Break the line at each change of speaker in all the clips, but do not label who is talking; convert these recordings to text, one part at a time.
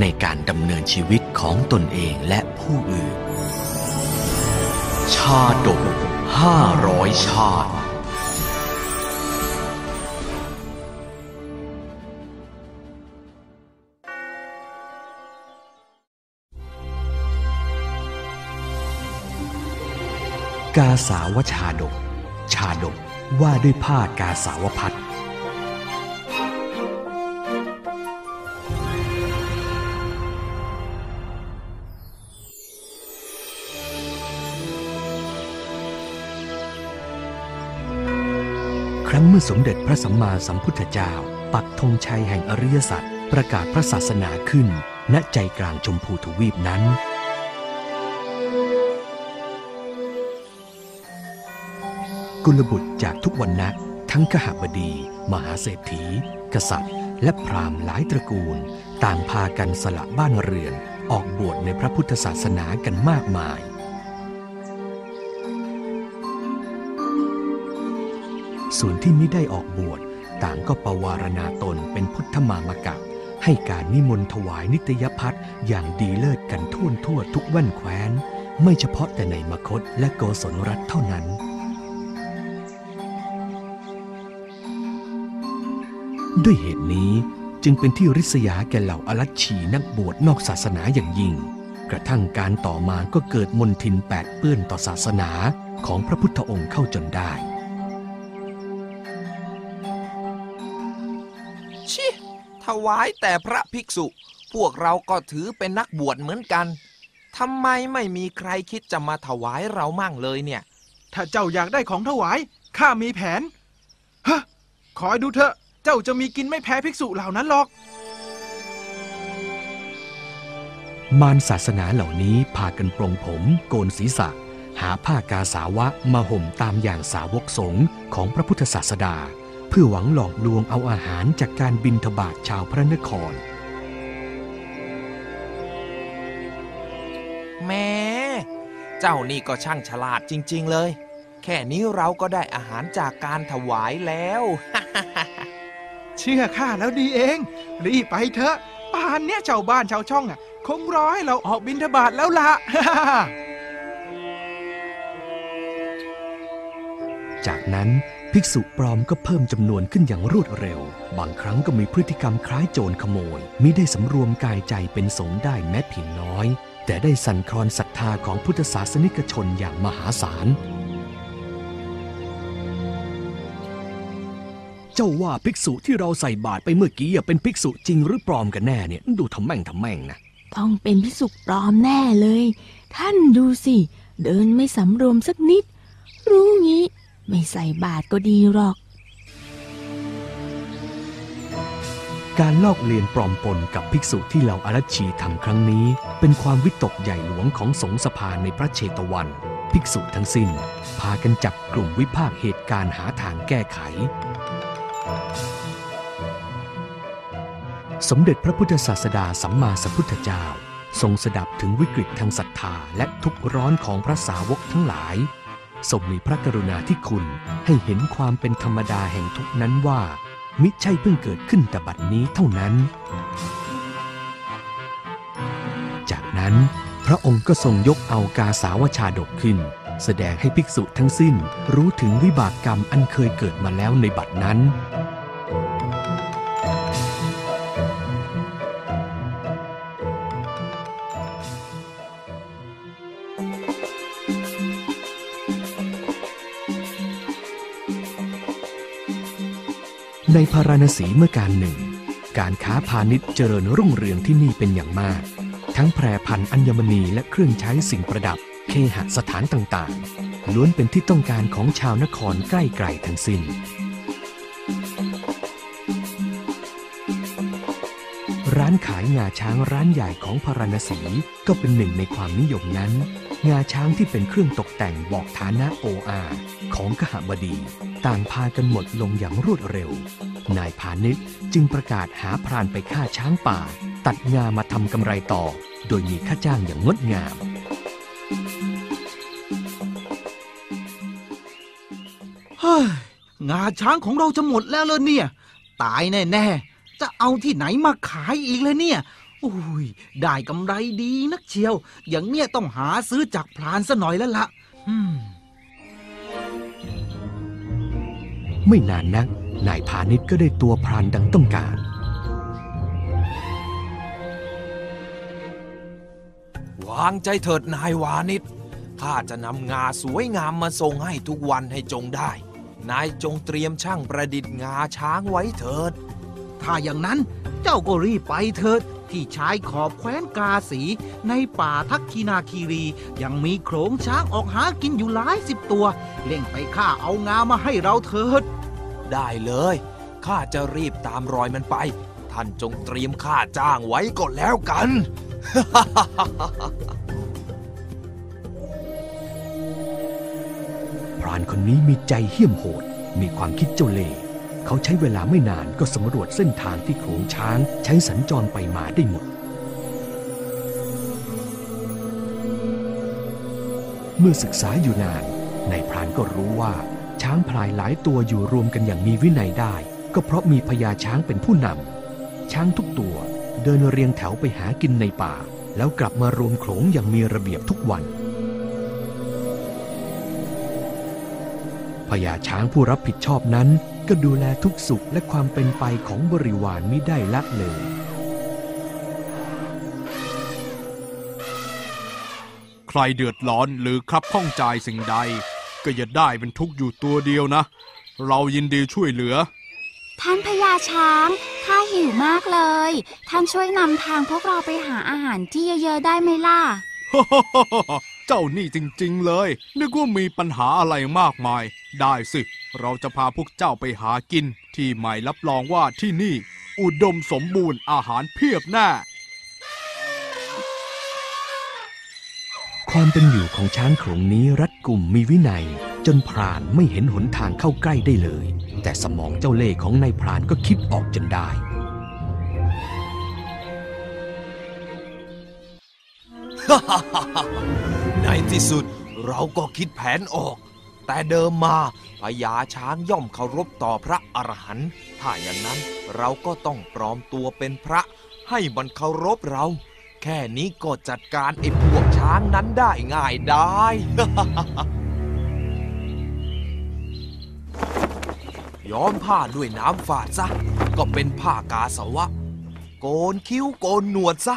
ในการดำเนินชีวิตของตนเองและผู้อื่น ชาดกห้าร้อยชาติ กาสาวชาดก ชาดกว่าด้วยผ้ากาสาวพัด ครั้งเมื่อสมเด็จพระสัมมาสัมพุทธเจ้า ปักธงชัยแห่งอริยสัจประกาศพระศาสนาขึ้น ณใจกลางชมพูทวีปนั้น กุลบุตรจากทุกวันนะทั้งขหบดี มหาเศรษฐี กษัตริย์ และพราหมณ์หลายตระกูล ต่างพากันสละบ้านเรือน ออกบวชในพระพุทธศาสนากันมากมาย ส่วนที่ไม่ได้ออกบวชต่างก็ปวารณาตนเป็นพุทธมามกะ ให้การนิมนต์ถวายนิตยพัฒน์อย่างดีเลิศกันทั่วทั่วทุกแว่นแคว้น ไม่เฉพาะแต่ในมคตและโกศลรัฐเท่านั้น ด้วยเหตุนี้จึงเป็นที่ริษยาแก่เหล่าอลัชชีนักบวชนอกศาสนาอย่างยิ่ง กระทั่งการต่อมาก็เกิดมนทินแปดเปื้อนต่อศาสนาของพระพุทธองค์เข้าจนได้
ถวายแต่พระภิกษุ พวกเราก็ถือเป็นนักบวชเหมือนกันทำไมไม่มีใครคิดจะมาถวายเรามั่งเลยเนี่ย
ถ้าเจ้าอยากได้ของถวาย ข้ามีแผน ฮะ ขอให้ดูเถอะ เจ้าจะมีกินไม่แพ้ภิกษุเหล่านั้นหรอก
มารศาสนาเหล่านี้พากันปรงผม โกนศีรษะ หาผ้ากาสาวะมาห่มตามอย่างสาวกสงฆ์ของพระพุทธศาสดา เพื่อหวังหลอกลวงเอาอาหารจากการบินทบาทชาวพระนคร
แม่เจ้านี่ก็ช่างฉลาดจริง ๆ เลย แค่นี้เราก็ได้อาหารจากการถวายแล้ว
เชื่อข้าแล้วดีเอง รีบไปเถอะป่านเนี้ยชาวบ้านชาวช่องอะ คงรอให้เราออกบินทบาทแล้วละ
จากนั้น ภิกษุปลอมก็เพิ่มจำนวนขึ้นอย่างรวดเร็ว บางครั้งก็มีพฤติกรรมคล้ายโจรขโมยมิได้สำรวมกายใจเป็นสงได้แม้เพียงน้อย แต่ได้สั่นคลอนศรัทธาของพุทธศาสนิกชนอย่างมหาศาล เจ้าว่าภิกษุที่เราใส่บาตรไปเมื่อกี้เป็นภิกษุจริงหรือปลอมกันแน่เนี่ย ดูทำแม่งทำแม่งนะ
ต้องเป็นพิสุปลอมแน่เลย ท่านดูสิ เดินไม่สำรวมสักนิด รู้งี้ ไม่ใส่บาตรก็ดีหรอก
การลอกเลียนปลอมปนกับภิกษุที่เหล่าอารัชีทำครั้งนี้ เป็นความวิตกใหญ่หลวงของสงสภาในพระเชตวัน ภิกษุทั้งสิ้น พากันจับกลุ่มวิพากษ์เหตุการณ์หาทางแก้ไข สมเด็จพระพุทธศาสดาสัมมาสัมพุทธเจ้าทรงสดับถึงวิกฤตทางศรัทธาและทุกข์ร้อนของพระสาวกทั้งหลาย ทรงมีพระกรุณาที่คุณให้เห็นความเป็นธรรมดาแห่งทุกนั้นว่า มิใช่เพิ่งเกิดขึ้นแต่บัดนี้เท่านั้น จากนั้นพระองค์ก็ทรงยกเอากาสาวชาดกขึ้น แสดงให้ภิกษุทั้งสิ้นรู้ถึงวิบากกรรมอันเคยเกิดมาแล้วในบัดนั้น ในพาราณสีเมื่อการหนึ่ง การค้าพาณิชย์เจริญรุ่งเรืองที่นี่เป็นอย่างมาก ทั้งแพรพันธุ์อัญมณีและเครื่องใช้สิ่งประดับ เคหสถานต่างๆ ล้วนเป็นที่ต้องการของชาวนครใกล้ไกลทั้งสิ้น ร้านขายงาช้างร้านใหญ่ของพาราณสีก็เป็นหนึ่งในความนิยมนั้น งาช้างที่เป็นเครื่องตกแต่งบอกฐานะโออาของกหบดี ต่างพากันหมดลงอย่างรวดเร็ว นายพาณิชย์จึงประกาศหาพรานไปฆ่าช้างป่า ตัดงามาทำกำไรต่อ โดยมีค่าจ้างอย่างงดงาม
เฮ้ย งาช้างของเราจะหมดแล้วเลยเนี่ย ตายแน่ ๆ จะเอาที่ไหนมาขายอีกเลยเนี่ย อุ้ยได้กำไรดีนักเชียว อย่างเนี้ยต้องหาซื้อจากพรานซะหน่อยแล้วละอืม
ไม่นานนัก นายพาณิชย์ก็ได้ตัวพรานดังต้องการ
วางใจเถิดนายวานิชข้าจะนำงาสวยงามมาส่งให้ทุกวันให้จงได้ นายจงเตรียมช่างประดิษฐ์งาช้างไว้เถิด
ถ้าอย่างนั้นเจ้าก็รีบไปเถิด ที่ชายขอบแคว้นกาสี ในป่าทักคีนาคีรี ยังมีโขลงช้างออกหากินอยู่หลายสิบตัวเล่งไปฆ่าเอางามาให้เราเถิด
ได้เลยข้าจะรีบตามรอยมันไป ท่านจงเตรียมค่าจ้างไว้ก่อนแล้วกัน
พรานคนนี้มีใจเหี้ยมโหด มีความคิดเจ้าเล่ห์ เขาใช้เวลาไม่นานก็สำรวจเส้นทางที่โขงช้างใช้สัญจรไปมาได้หมด เมื่อศึกษาอยู่นานนายพรานก็รู้ว่า ช้างพลายหลายตัวอยู่รวมกันอย่างมีวินัยได้ ก็เพราะมีพญาช้างเป็นผู้นำช้างทุกตัวเดินเรียงแถวไปหากินในป่า แล้วกลับมารวมโขลงอย่างมีระเบียบทุกวันพญาช้างผู้รับผิดชอบนั้น ก็ดูแลทุกสุขและความเป็นไปของบริวารไม่ได้ละเลย
ใครเดือดร้อนหรือครับข้องใจสิ่งใด ก็อย่าได้เป็นทุกข์อยู่ตัวเดียวนะ เรายินดีช่วยเหลือ
ท่านพญาช้างข้าหิวมากเลย ท่านช่วยนำทางพวกเราไปหาอาหารที่เยอะๆได้ไหมล่ะ
เจ้านี่จริงๆเลย นึกว่ามีปัญหาอะไรมากมาย ได้สิ เราจะพาพวกเจ้าไปหากิน ที่ใหม่รับรองว่าที่นี่ อุดมสมบูรณ์อาหารเพียบแน่
ความเป็นอยู่ของช้างโขลงนี้รัดกุมมีวินัย จนพรานไม่เห็นหนทางเข้าใกล้ได้เลย แต่สมองเจ้าเล่ห์ของนายพรานก็คิดออกจนได้
ในที่สุดเราก็คิดแผนออก แต่เดิมมาพญาช้างย่อมเคารพต่อพระอรหันต์ถ้าอย่างนั้นเราก็ต้องปลอมตัวเป็นพระให้มันเคารพเรา แค่นี้ก็จัดการไอ้พวกช้างนั้นได้ง่ายได้ ย้อมผ้าด้วยน้ำฝาดซะ ก็เป็นผ้ากาสาวะ โกนคิ้วโกนหนวดซะ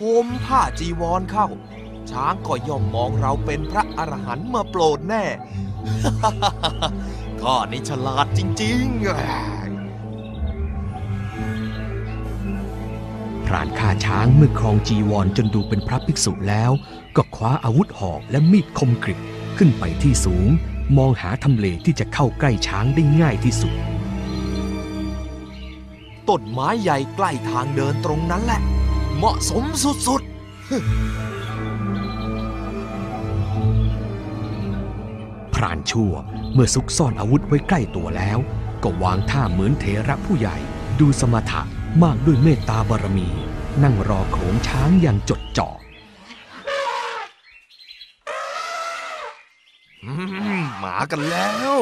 ห่มผ้าจีวรเข้า ช้างก็ย่อมมองเราเป็นพระอรหันต์มาโปรดแน่ ข้านี่ฉลาดจริงๆ
พรานฆ่าช้างเมื่อครองจีวรจนดูเป็นพระภิกษุแล้ว ก็คว้าอาวุธหอกและมีดคมกริบขึ้นไปที่สูง มองหาทำเลที่จะเข้าใกล้ช้างได้ง่ายที่สุด
ต้นไม้ใหญ่ใกล้ทางเดินตรงนั้นแหละ เหมาะสมสุด
พ ชั่ว เมื่อซุกซ่อนอาวุธไว้ใกล้ตัวแล้ว ก็วางท่าเหมือนเถระผู้ใหญ่ ดูสมถะมากด้วยเมตตาบารมี นั่งรอโขงช้างอย่างจดจ่อ
ๆอืมหมากันแล้ว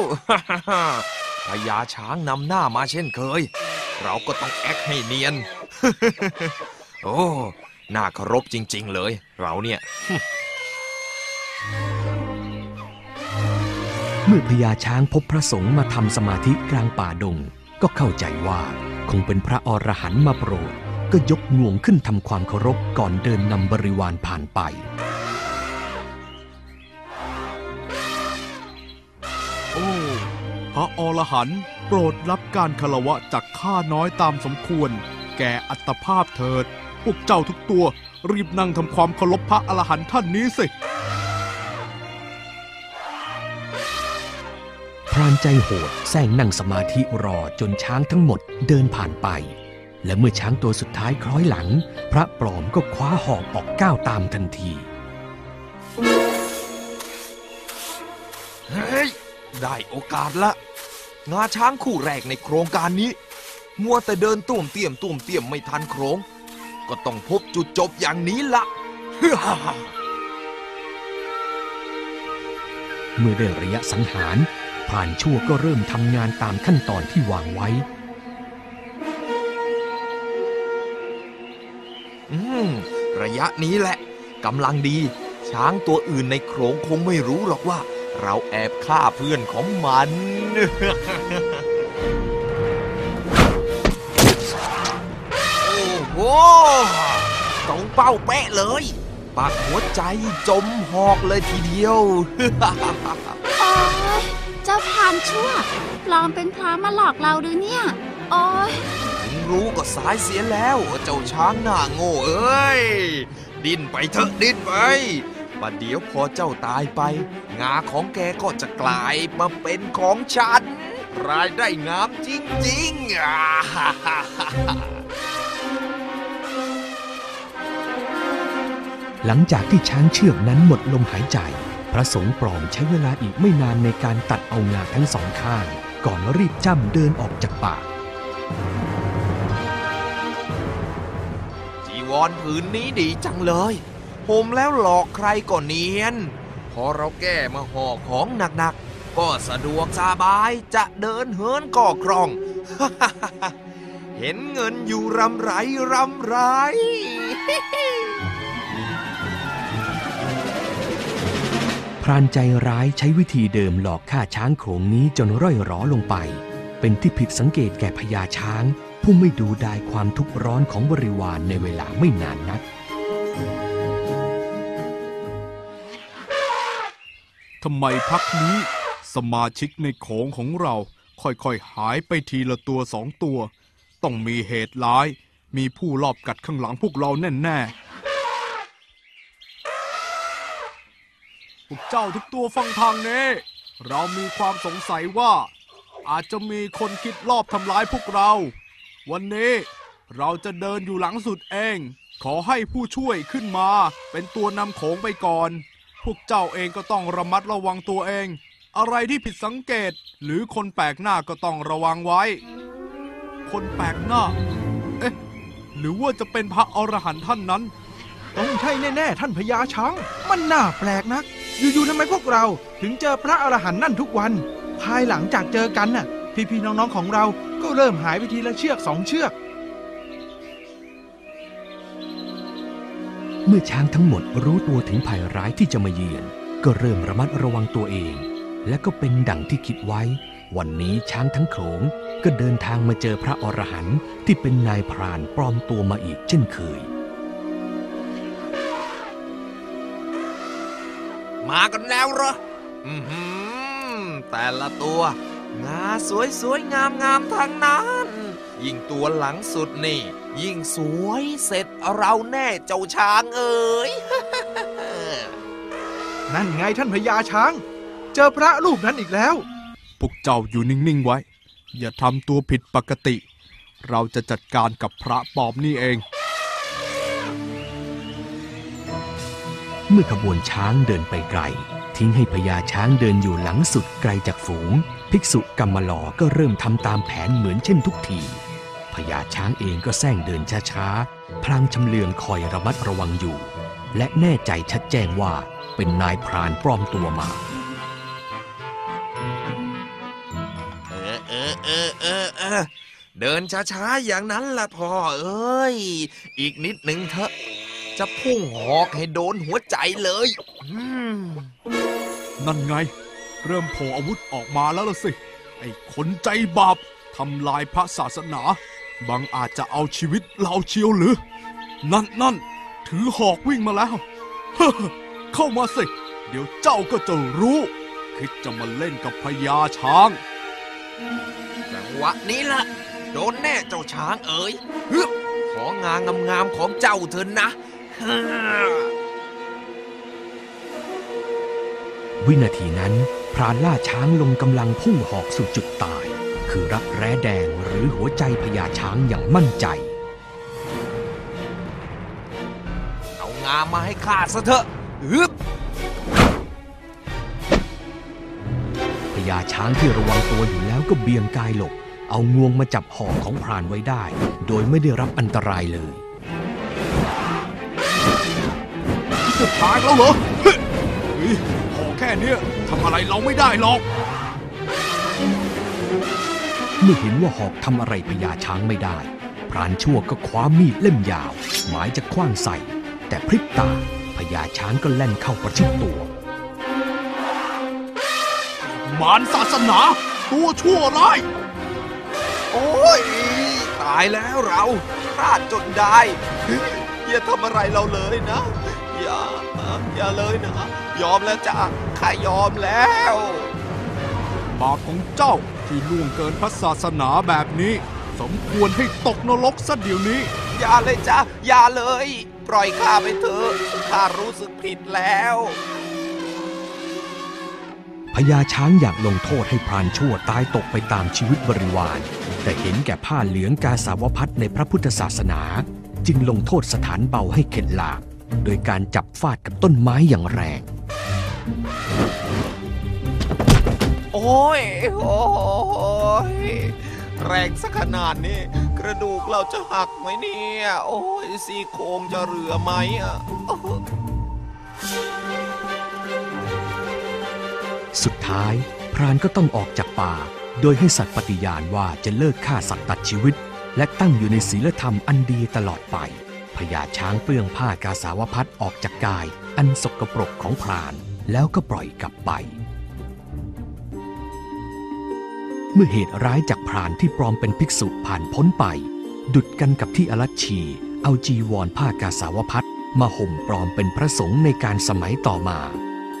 พญาช้างนำหน้ามาเช่นเคย เราก็ต้องแอคให้เนียน โอ้ น่าเคารพจริง ๆ เลย เราเนี่ย
เมื่อพญาช้างพบพระสงฆ์มาทำสมาธิกลางป่าดง ก็เข้าใจว่าคงเป็นพระอรหันต์มาโปรด ก็ยกงวงขึ้นทำความเคารพก่อนเดินนำบริวารผ่านไป
โอ้พระอรหันต์โปรดรับการคารวะจากข้าน้อยตามสมควร แก่อัตภาพเถิด พวกเจ้าทุกตัวรีบนั่งทำความเคารพพระอรหันต์ท่านนี้สิ
พรานใจโหดแซงนั่งสมาธิรอจนช้างทั้งหมดเดินผ่านไป และเมื่อช้างตัวสุดท้ายคล้อยหลัง พระปลอมก็คว้าหอกออกก้าวตามทันที
เฮ้ย ได้โอกาสละ งาช้างคู่แรกในโครงการนี้ มัวแต่เดินตุ่มเตี่ยมตุ่มเตี่ยมไม่ทันโครง ก็ต้องพบจุดจบอย่างนี้ละ
เมื่อได้ระยะสังหาร พรานชั่วก็เริ่มทำงานตามขั้นตอนที่วางไว้
อืม ระยะนี้แหละกำลังดี ช้างตัวอื่นในโขรงคงไม่รู้หรอกว่า เราแอบฆ่าเพื่อนของมันโอ้โหตรงเป้าเป๊ะเลยปักหัวใจจมหอกเลยทีเดียว
โอ้ย เจ้าพรานชั่ว ปลอมเป็นพระมาหลอกเราหรือเนี่ย โอ้ย
ถึงรู้ก็สายเสียแล้ว เจ้าช้างหน้าโง่เอ้ย ดิ้นไปเถอะดิ้นไปประเดี๋ยวพอเจ้าตายไป งาของแกก็จะกลายมาเป็นของฉัน รายได้งามจริงๆอ่าฮ่าฮ่าฮ่าฮ่า
หลังจากที่ช้างเชือกนั้นหมดลมหายใจพ ระสงฆ์ปลอมใช้เวลาอีกไม่นานในการตัดเอางาทั้งสองข้าง ก่อนรีบจ้ำเดินออกจากป่า
จีวรผืนนี้ดีจังเลยห่มแล้วหลอกใครก็เนียน พอเราแก้มาห่อของหนักๆ ก็สะดวกสบายจะเดินเหินก็คล่อง เห็นเงินอยู่รำไรรำไร
พรานใจร้ายใช้วิธีเดิมหลอกฆ่าช้างโขลงนี้จนร่อยหรอลงไป เป็นที่ผิดสังเกตแก่พญาช้าง ผู้ไม่ดูดายความทุกข์ร้อนของบริวารในเวลาไม่นานนัก
ทำไมพักนี้สมาชิกในโขงของเราค่อยๆหายไปทีละตัวสองตัว ต้องมีเหตุร้าย มีผู้ลอบกัดข้างหลังพวกเราแน่ๆ วกเจ้าทุกตัวฟังทางนี้ เรามีความสงสัยว่า อาจจะมีคนคิดลอบทำร้ายพวกเรา วันนี้เราจะเดินอยู่หลังสุดเอง ขอให้ผู้ช่วยขึ้นมา เป็นตัวนำโขงไปก่อน พวกเจ้าเองก็ต้องระมัดระวังตัวเอง อะไรที่ผิดสังเกต หรือคนแปลกหน้าก็ต้องระวังไว้ คนแปลกหน้า เอ๊ะ หรือว่าจะเป็นพระอรหันต์ท่านนั้น
ต้องใช่แน่ๆท่านพญาช้าง มันน่าแปลกนัก อยู่ๆทำไมพวกเราถึงเจอพระอรหันต์นั่นทุกวัน ภายหลังจากเจอกันน่ะ พี่ๆน้องๆของเราก็เริ่มหายไปทีละเชือกสองเชือก
เมื่อช้างทั้งหมดรู้ตัวถึงภัยร้ายที่จะมาเยือน ก็เริ่มระมัดระวังตัวเอง และก็เป็นดังที่คิดไว้ วันนี้ช้างทั้งโขลงก็เดินทางมาเจอพระอรหันต์ที่เป็นนายพรานปลอมตัวมาอีกเช่นเคย
มากันแล้วเหรออือหือแต่ละตัวงาสวยสวยงามงามๆทั้งนั้น ยิ่งตัวหลังสุดนี่ ยิ่งสวยเสร็จเราแน่เจ้าช้างเอ๋ย
นั่นไงท่านพญาช้าง เจอพระรูปนั้นอีกแล้ว
พวกเจ้าอยู่นิ่ง ๆ ไว้ อย่าทำตัวผิดปกติ เราจะจัดการกับพระปอมนี่เอง
เมื่อขบวนช้างเดินไปไกล ทิ้งให้พญาช้างเดินอยู่หลังสุดไกลจากฝูง ภิกษุกรรมลอก็เริ่มทำตามแผนเหมือนเช่นทุกทีพญาช้างเองก็แซงเดินช้าๆ พลางชำเลืองคอยระมัดระวังอยู่ และแน่ใจชัดแจ้งว่าเป็นนายพรานปลอมตัวมา
เออเออเออเออเออเดินช้าๆ อย่างนั้นล่ะพ่อเอ้ย อีกนิดหนึ่งเถอะ จะพุ่งหอกให้โดนหัวใจเลยอืม
นั่นไง เริ่มโผล่อาวุธออกมาแล้วล่ะสิ ไอ้คนใจบาปทำลายพระศาสนา บางอาจจะเอาชีวิตเราเชียวหรือ นั่นนั่นถือหอกวิ่งมาแล้วเฮ้อเข้ามาสิ เดี๋ยวเจ้าก็จะรู้ คิดจะมาเล่นกับพญาช้าง
จังหวะนี้ล่ะโดนแน่เจ้าช้างเอ๋ยฮึบของางงามๆของเจ้าเถอะนะฮ่า
วินาทีนั้น พรานล่าช้างลงกำลังพุ่งหอกสู่จุดตาย คือรักแร้แดงหรือหัวใจพญาช้างอย่างมั่นใจ เอา
งามาให้ข้าซะเถอะ
พญาช้างที่ระวังตัวอยู่แล้วก็เบี่ยงกายหลบ เอางวงมาจับหอกของพรานไว้ได้ โดยไม่ได้รับอันตรายเลย
จะตายแล้วเหรอเฮ้ยเฮ้ยพอแค่เนี้ยทำอะไรเราไม่ได้หรอก
เมื่อเห็นว่าหอกทำอะไรพญาช้างไม่ได้ พรานชั่วก็คว้ามีดเล่มยาว หมายจะคว้างใส่ แต่พริบตาพญาช้างก็แล่นเข้าประชิดตัว
มารศาสนา ตัวชั่วร้าย
โอ้ย ตายแล้วเราพลาดจนได้ อย่าทำอะไรเราเลยนะ อย่าอย่าเลยนะยอมแล้วจ้ะข้ายอมแล้ว
บาปของเจ้าที่ล่วงเกินพระศาสนาแบบนี้ สมควรให้ตกนรกซะเดี๋ยวนี้
อย่าเลยจ้ะอย่าเลย ปล่อยข้าไปเถอะข้ารู้สึกผิดแล้ว
พญาช้างอยากลงโทษให้พรานชั่วตายตกไปตามชีวิตบริวาร แต่เห็นแก่ผ้าเหลืองกาสาวพัดในพระพุทธศาสนา จึงลงโทษสถานเบาให้เข็ดหลาบ โดยการจับฟาดกับต้นไม้อย่างแรง
โอ้ย โอ้ย แรงสักขนาดนี้ กระดูกเราจะหักไหมเนี่ย โอ้ยซี่โครงจะเหลือไหมอะ
สุดท้าย พรานก็ต้องออกจากป่า โดยให้สัตว์ปฏิญาณว่าจะเลิกฆ่าสัตว์ตัดชีวิต และตั้งอยู่ในศีลธรรมอันดีตลอดไป พญาช้างเปลื้องผ้ากาสาวพัดออกจากกาย อันสกปรกของพรานแล้วก็ปล่อยกลับไป เมื่อเหตุร้ายจากพรานที่ปลอมเป็นภิกษุผ่านพ้นไป ดุดกันกับที่อลัชชี เอาจีวรผ้ากาสาวพัดมาห่มปลอมเป็นพระสงฆ์ในการสมัยต่อมา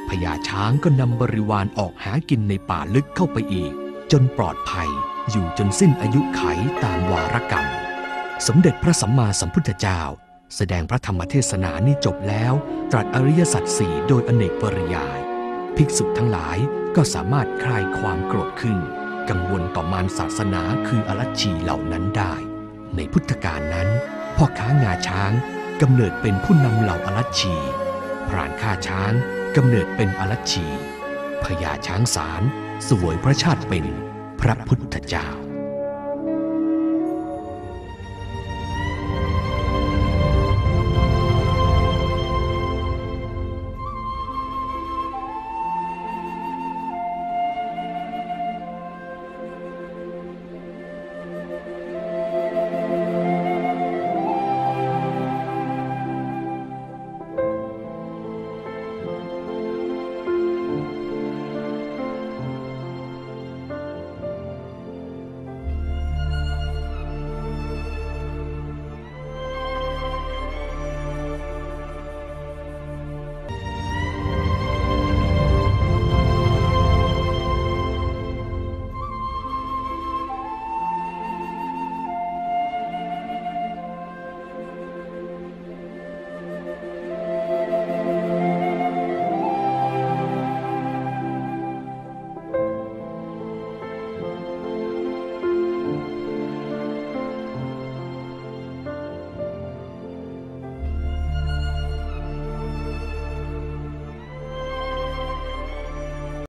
พญาช้างก็นำบริวารออกหากินในป่าลึกเข้าไปอีก จนปลอดภัยอยู่จนสิ้นอายุไขตามวารกรรม สมเด็จพระสัมมาสัมพุทธเจ้า แสดงพระธรรมเทศนานี้จบแล้ว ตรัสอริยสัจสี่โดยอเนกปริยาย ภิกษุทั้งหลายก็สามารถคลายความโกรธขึ้น กังวลต่อมารศาสนาคืออรัชชีเหล่านั้นได้ ในพุทธกาลนั้น พ่อค้างาช้างกำเนิดเป็นผู้นำเหล่าอรัชชีพรานฆ่าช้างกำเนิดเป็นอรัชชีพญาช้างสารสวยพระชาติเป็นพระพุทธเจ้า